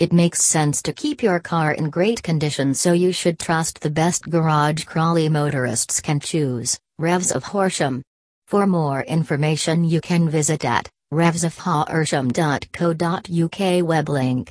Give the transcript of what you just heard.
It makes sense to keep your car in great condition so you should trust the best garage Crawley motorists can choose, Revs of Horsham. For more information you can visit at revsofhorsham.co.uk web link.